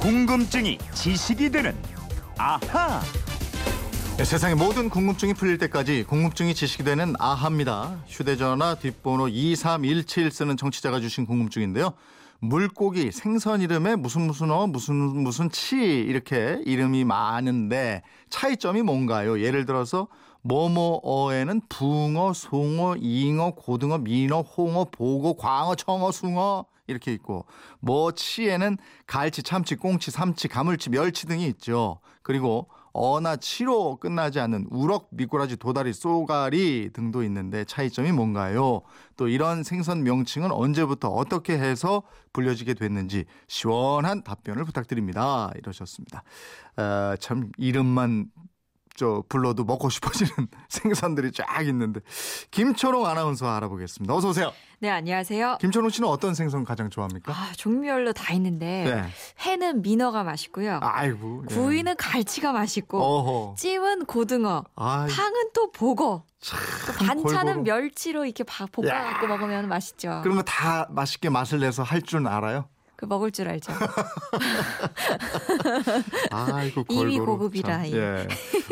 궁금증이 지식이 되는 아하. 네, 세상의 모든 궁금증이 풀릴 때까지 궁금증이 지식이 되는 아하입니다. 휴대전화 뒷번호 2317 쓰는 청취자가 주신 궁금증인데요. 물고기 생선 이름에 무슨 무슨 어 무슨 무슨 치 이렇게 이름이 많은데 차이점이 뭔가요? 예를 들어서 뭐뭐어에는 붕어, 송어, 잉어, 고등어, 민어, 홍어, 보고, 광어, 청어, 숭어 이렇게 있고 뭐 치에는 갈치, 참치, 꽁치, 삼치, 가물치, 멸치 등이 있죠. 그리고 어나 치로 끝나지 않는 우럭, 미꾸라지, 도다리, 쏘가리 등도 있는데 차이점이 뭔가요? 또 이런 생선 명칭은 언제부터 어떻게 해서 불려지게 됐는지 시원한 답변을 부탁드립니다. 이러셨습니다. 아, 참 이름만 저 불러도 먹고 싶어지는 생선들이 쫙 있는데 김초롱 아나운서 알아보겠습니다. 어서 오세요. 네, 안녕하세요. 김초롱 씨는 어떤 생선 가장 좋아합니까? 아, 종류별로 다 있는데 네. 회는 민어가 맛있고요. 아이고. 예. 구이는 갈치가 맛있고 어허. 찜은 고등어, 아이, 탕은 또 보고, 또 반찬은 골고루. 멸치로 이렇게 밥 볶아갖고 먹으면 맛있죠. 거다 맛있게 맛을 내서 할 줄 알아요? 그 먹을 줄 알죠. 아이고 이미 골고루 고급이라. 예.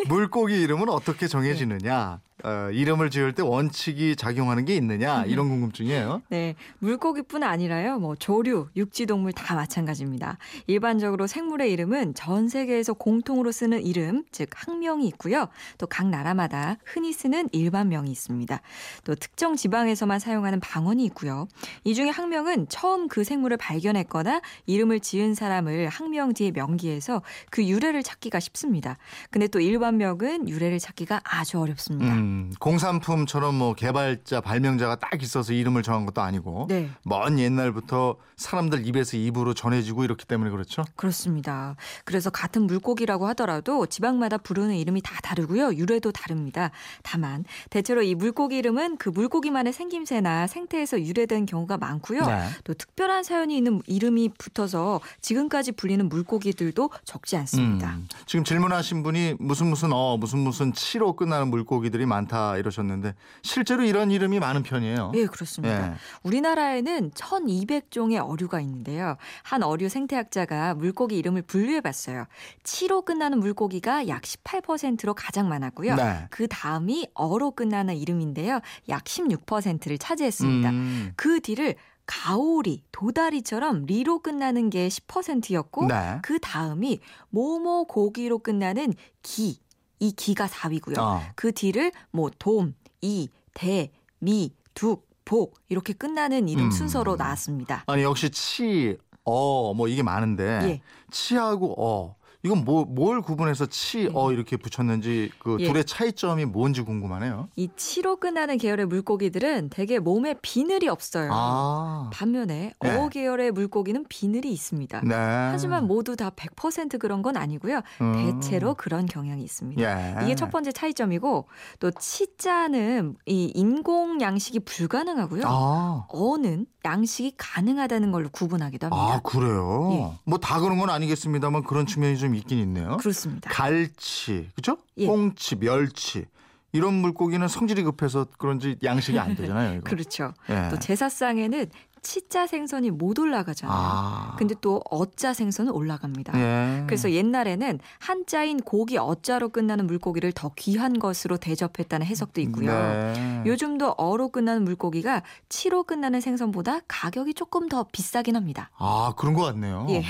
물고기 이름은 어떻게 정해지느냐? 어, 이름을 지을 때 원칙이 작용하는 게 있느냐? 이런 궁금증이에요. 네, 물고기뿐 아니라요. 뭐 조류, 육지 동물 다 마찬가지입니다. 일반적으로 생물의 이름은 전 세계에서 공통으로 쓰는 이름, 즉 학명이 있고요. 또 각 나라마다 흔히 쓰는 일반명이 있습니다. 또 특정 지방에서만 사용하는 방언이 있고요. 이 중에 학명은 처음 그 생물을 발견했거나 이름을 지은 사람을 학명 뒤에 명기해서 그 유래를 찾기가 쉽습니다. 근데 또 일반명은 유래를 찾기가 아주 어렵습니다. 음, 공산품처럼 뭐 개발자, 발명자가 딱 있어서 이름을 정한 것도 아니고 네. 먼 옛날부터 사람들 입에서 입으로 전해지고 이렇기 때문에 그렇죠. 그렇습니다. 그래서 같은 물고기라고 하더라도 지방마다 부르는 이름이 다 다르고요. 유래도 다릅니다. 다만 대체로 이 물고기 이름은 그 물고기만의 생김새나 생태에서 유래된 경우가 많고요. 네. 또 특별한 사연이 있는 이름이 붙어서 지금까지 불리는 물고기들도 적지 않습니다. 음, 지금 질문하신 분이 무슨 무슨 어 무슨 무슨 치로 끝나는 물고기들이 많다 이러셨는데 실제로 이런 이름이 많은 편이에요. 네, 그렇습니다. 예. 우리나라에는 1200종의 어류가 있는데요. 한 어류 생태학자가 물고기 이름을 분류해 봤어요. 치로 끝나는 물고기가 약 18%로 가장 많았고요. 네. 그 다음이 어로 끝나는 이름인데요. 약 16%를 차지했습니다. 음, 그 뒤를 가오리, 도다리처럼 리로 끝나는 게 10%였고 네. 그 다음이 모모 고기로 끝나는 기, 이 기가 4위고요. 어. 그 뒤를 뭐 돔, 이, 대, 미, 둑, 복 이렇게 끝나는 이름 음. 순서로 나왔습니다. 아니 역시 치, 어 뭐 이게 많은데 예. 치하고 어 이건 뭐, 뭘 구분해서 치, 어 이렇게 붙였는지 그 예. 둘의 차이점이 뭔지 궁금하네요. 이 치로 끝나는 계열의 물고기들은 대개 몸에 비늘이 없어요. 아, 반면에 네. 어 계열의 물고기는 비늘이 있습니다. 네. 하지만 모두 다 100% 그런 건 아니고요. 음. 대체로 그런 경향이 있습니다. 예. 이게 첫 번째 차이점이고 또 치자는 이 인공 양식이 불가능하고요. 아, 어는 양식이 가능하다는 걸로 구분하기도 합니다. 아 그래요? 예. 뭐다 그런 건 아니겠습니다만 그런 측면이 좀 있긴 있네요. 그렇습니다. 갈치, 그죠? 예. 꽁치, 멸치 이런 물고기는 성질이 급해서 그런지 양식이 안 되잖아요. 이거. 그렇죠. 예. 또 제사상에는 치자 생선이 못 올라가잖아요. 아, 근데 또 어자 생선은 올라갑니다. 예. 그래서 옛날에는 한자인 고기 어자로 끝나는 물고기를 더 귀한 것으로 대접했다는 해석도 있고요. 네. 요즘도 어로 끝나는 물고기가 치로 끝나는 생선보다 가격이 조금 더 비싸긴 합니다. 아 그런 것 같네요. 예.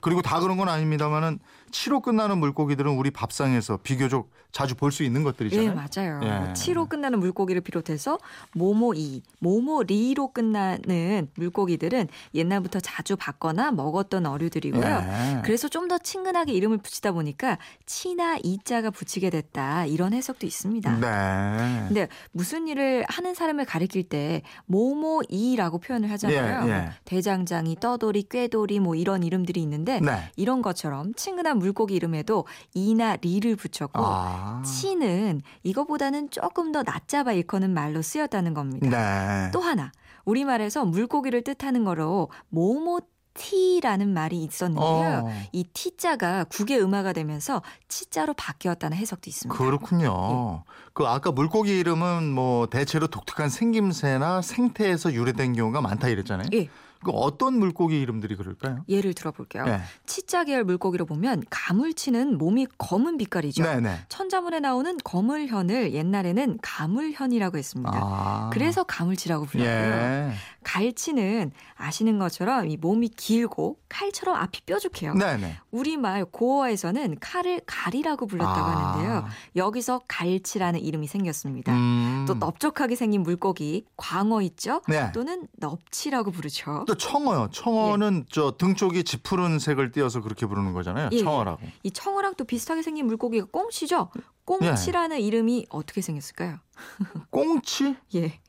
그리고 다 그런 건 아닙니다만은 치로 끝나는 물고기들은 우리 밥상에서 비교적 자주 볼 수 있는 예, 것들이잖아요. 맞아요. 예. 치로 끝나는 물고기를 비롯해서 모모이, 모모리로 끝나는 물고기들은 옛날부터 자주 봤거나 먹었던 어류들이고요. 예. 그래서 좀 더 친근하게 이름을 붙이다 보니까 치나 이자가 붙이게 됐다 이런 해석도 있습니다. 네. 근데 무슨 일을 하는 사람을 가리킬 때 모모 이라고 표현을 하잖아요. 예, 예. 뭐 대장장이, 떠돌이, 꾀돌이 뭐 이런 이름들이 있는데 네. 이런 것처럼 친근한 물고기 이름에도 이나 리를 붙였고 아. 치는 이거보다는 조금 더 낮잡아 일컫는 말로 쓰였다는 겁니다. 네. 또 하나 우리말에서 물고기를 뜻하는 거로 모모 T라는 말이 있었는데요. 어. 이 T자가 국의 음화가 되면서 치자로 바뀌었다는 해석도 있습니다. 그렇군요. 그 아까 물고기 이름은 뭐 대체로 독특한 생김새나 생태에서 유래된 경우가 많다 이랬잖아요. 예. 그 어떤 물고기 이름들이 그럴까요? 예를 들어볼게요. 네. 치자 계열 물고기로 보면 가물치는 몸이 검은 빛깔이죠. 네네. 천자문에 나오는 거물현을 옛날에는 가물현이라고 했습니다. 아. 그래서 가물치라고 불렀고요. 예. 갈치는 아시는 것처럼 이 몸이 길고 칼처럼 앞이 뾰족해요. 네네. 우리말 고어에서는 칼을 갈이라고 불렀다고 아. 하는데요. 여기서 갈치라는 이름이 생겼습니다. 음. 또 넙적하게 생긴 물고기 광어 있죠? 네. 또는 넙치라고 부르죠. 또 청어요. 청어는 저등 쪽이 짙푸른 색을 띄어서 그렇게 부르는 거잖아요. 예, 예. 청어라고. 이 청어랑 또 비슷하게 생긴 물고기가 꽁치죠? 예. 꽁치라는 이름이 어떻게 생겼을까요? 꽁치? 예.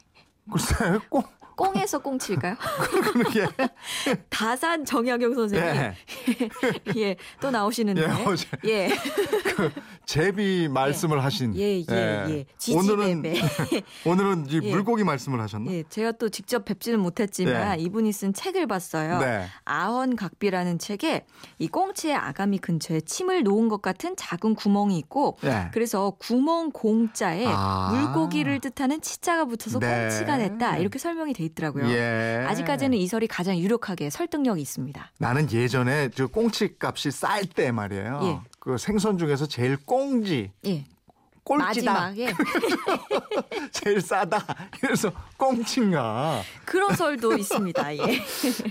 글쎄, 꽁 꽁에서 꽁치일까요? 그렇게. 다산 정약용 선생님. 예. 예. 또 나오시는데. 예, 어제 예. 제비 말씀을 하신. 예, 예, 예. 오늘은 지지배배. 오늘은 이 예. 물고기 말씀을 하셨나? 예, 제가 또 직접 뵙지는 못했지만 네. 이분이 쓴 책을 봤어요. 네. 아헌각비라는 책에 이 꽁치의 아가미 근처에 침을 놓은 것 같은 작은 구멍이 있고 네. 그래서 구멍 공자에 아. 물고기를 뜻하는 치자가 붙어서 네. 꽁치가 됐다 이렇게 설명이 돼 있더라고요. 예. 아직까지는 이 설이 가장 유력하게 설득력이 있습니다. 나는 예전에 저 꽁치 값이 쌀 때 말이에요. 예. 그 생선 중에서 제일 꽁지, 예. 꼴찌다, 마지막에 제일 싸다. 그래서 꽁치인가. 그런 설도 있습니다. 예.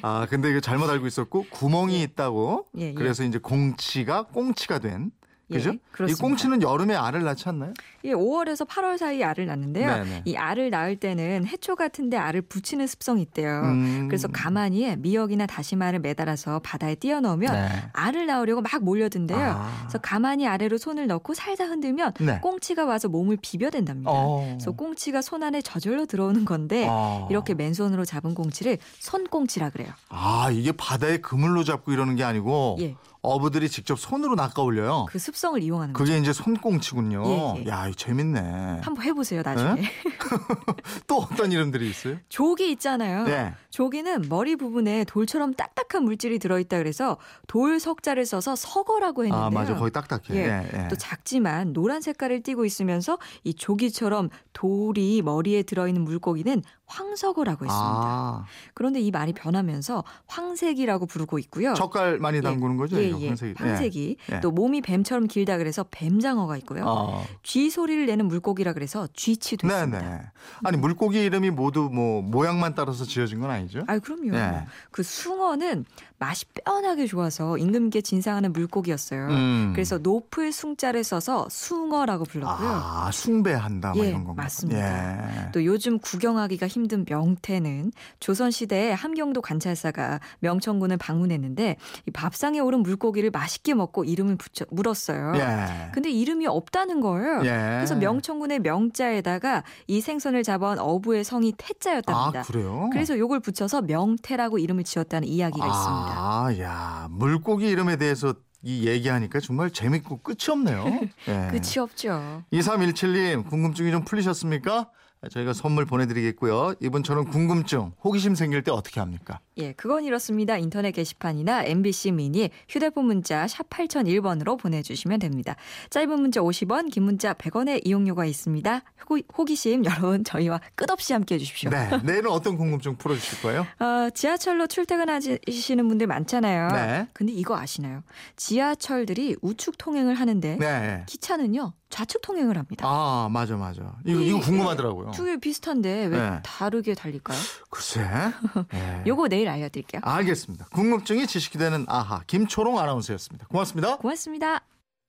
아, 근데 이거 잘못 알고 있었고 구멍이 있다고. 예, 예. 그래서 이제 공치가 꽁치가 된. 그죠? 예, 이 그렇습니다. 꽁치는 여름에 알을 낳지 않나요? 예, 5월에서 8월 사이에 알을 낳는데요. 네네. 이 알을 낳을 때는 해초 같은데 알을 붙이는 습성이 있대요. 음. 그래서 가만히 미역이나 다시마를 매달아서 바다에 띄워넣으면 네. 알을 낳으려고 막 몰려든대요. 아. 그래서 가만히 아래로 손을 넣고 살살 흔들면 네. 꽁치가 와서 몸을 비벼댄답니다. 어. 그래서 꽁치가 손 안에 저절로 들어오는 건데 어. 이렇게 맨손으로 잡은 꽁치를 손꽁치라 그래요. 아, 이게 바다에 그물로 잡고 이러는 게 아니고 예. 어부들이 직접 손으로 낚아 올려요. 그 습성을 이용하는 거죠. 그게 이제 손꽁치군요. 예, 예. 야, 이거 재밌네. 한번 해보세요 나중에. 또 어떤 이름들이 있어요? 조기 있잖아요. 네. 조기는 머리 부분에 돌처럼 딱딱한 물질이 들어있다 그래서 돌 석자를 써서 석어라고 했는데요. 아, 맞아. 거의 딱딱해. 예. 예, 예. 또 작지만 노란 색깔을 띠고 있으면서 이 조기처럼 돌이 머리에 들어있는 물고기는 황석어라고 했습니다. 아, 그런데 이 말이 변하면서 황색이라고 부르고 있고요. 젓갈 많이 담그는 거죠? 예, 이거, 예. 황색이. 황색이. 예. 또 몸이 뱀처럼 길다 그래서 뱀장어가 있고요. 아, 쥐 소리를 내는 물고기라 그래서 쥐치도 네, 있습니다. 네. 아니 물고기 이름이 모두 뭐 모양만 따라서 지어진 건 아니죠? 아, 그럼요. 네. 그 숭어는 맛이 뼈나게 좋아서 임금께 진상하는 물고기였어요. 음. 그래서 높을 숭자를 써서 숭어라고 불렀고요. 아, 숭배한다 뭐 예, 이런 건가. 맞습니다. 예. 또 요즘 구경하기가 힘든 명태는 조선 시대에 함경도 관찰사가 명천군을 방문했는데 이 밥상에 오른 물고기 를 맛있게 먹고 이름을 붙여 물었어요. 예. 근데 이름이 없다는 거예요. 예. 그래서 명천군의 명자에다가 이 생선을 잡아온 어부의 성이 태자였답니다. 아, 그래요? 그래서 요걸 붙여서 명태라고 이름을 지었다는 이야기가 있습니다. 아, 야, 물고기 이름에 대해서 이 얘기하니까 정말 재밌고 끝이 없네요. 예. 끝이 없죠. 2317님, 궁금증이 좀 풀리셨습니까? 저희가 선물 보내드리겠고요. 이분처럼 궁금증, 호기심 생길 때 어떻게 합니까? 예, 그건 이렇습니다. 인터넷 게시판이나 MBC 미니 휴대폰 문자 샵 8001번으로 보내주시면 됩니다. 짧은 문자 50원, 긴 문자 100원의 이용료가 있습니다. 호, 호기심 여러분 저희와 끝없이 함께해 주십시오. 네. 내일은 어떤 궁금증 풀어주실 거예요? 어, 지하철로 출퇴근하시는 분들 많잖아요. 네. 근데 이거 아시나요? 지하철들이 우측 통행을 하는데 네. 기차는요 좌측 통행을 합니다. 아, 맞아, 맞아. 이거, 이- 이거 궁금하더라고요. 두 개 비슷한데 왜 네. 다르게 달릴까요? 글쎄. 네. 요거 내일 알려드릴게요. 알겠습니다. 궁금증이 지식이 되는 아하, 김초롱 아나운서였습니다. 고맙습니다. 고맙습니다.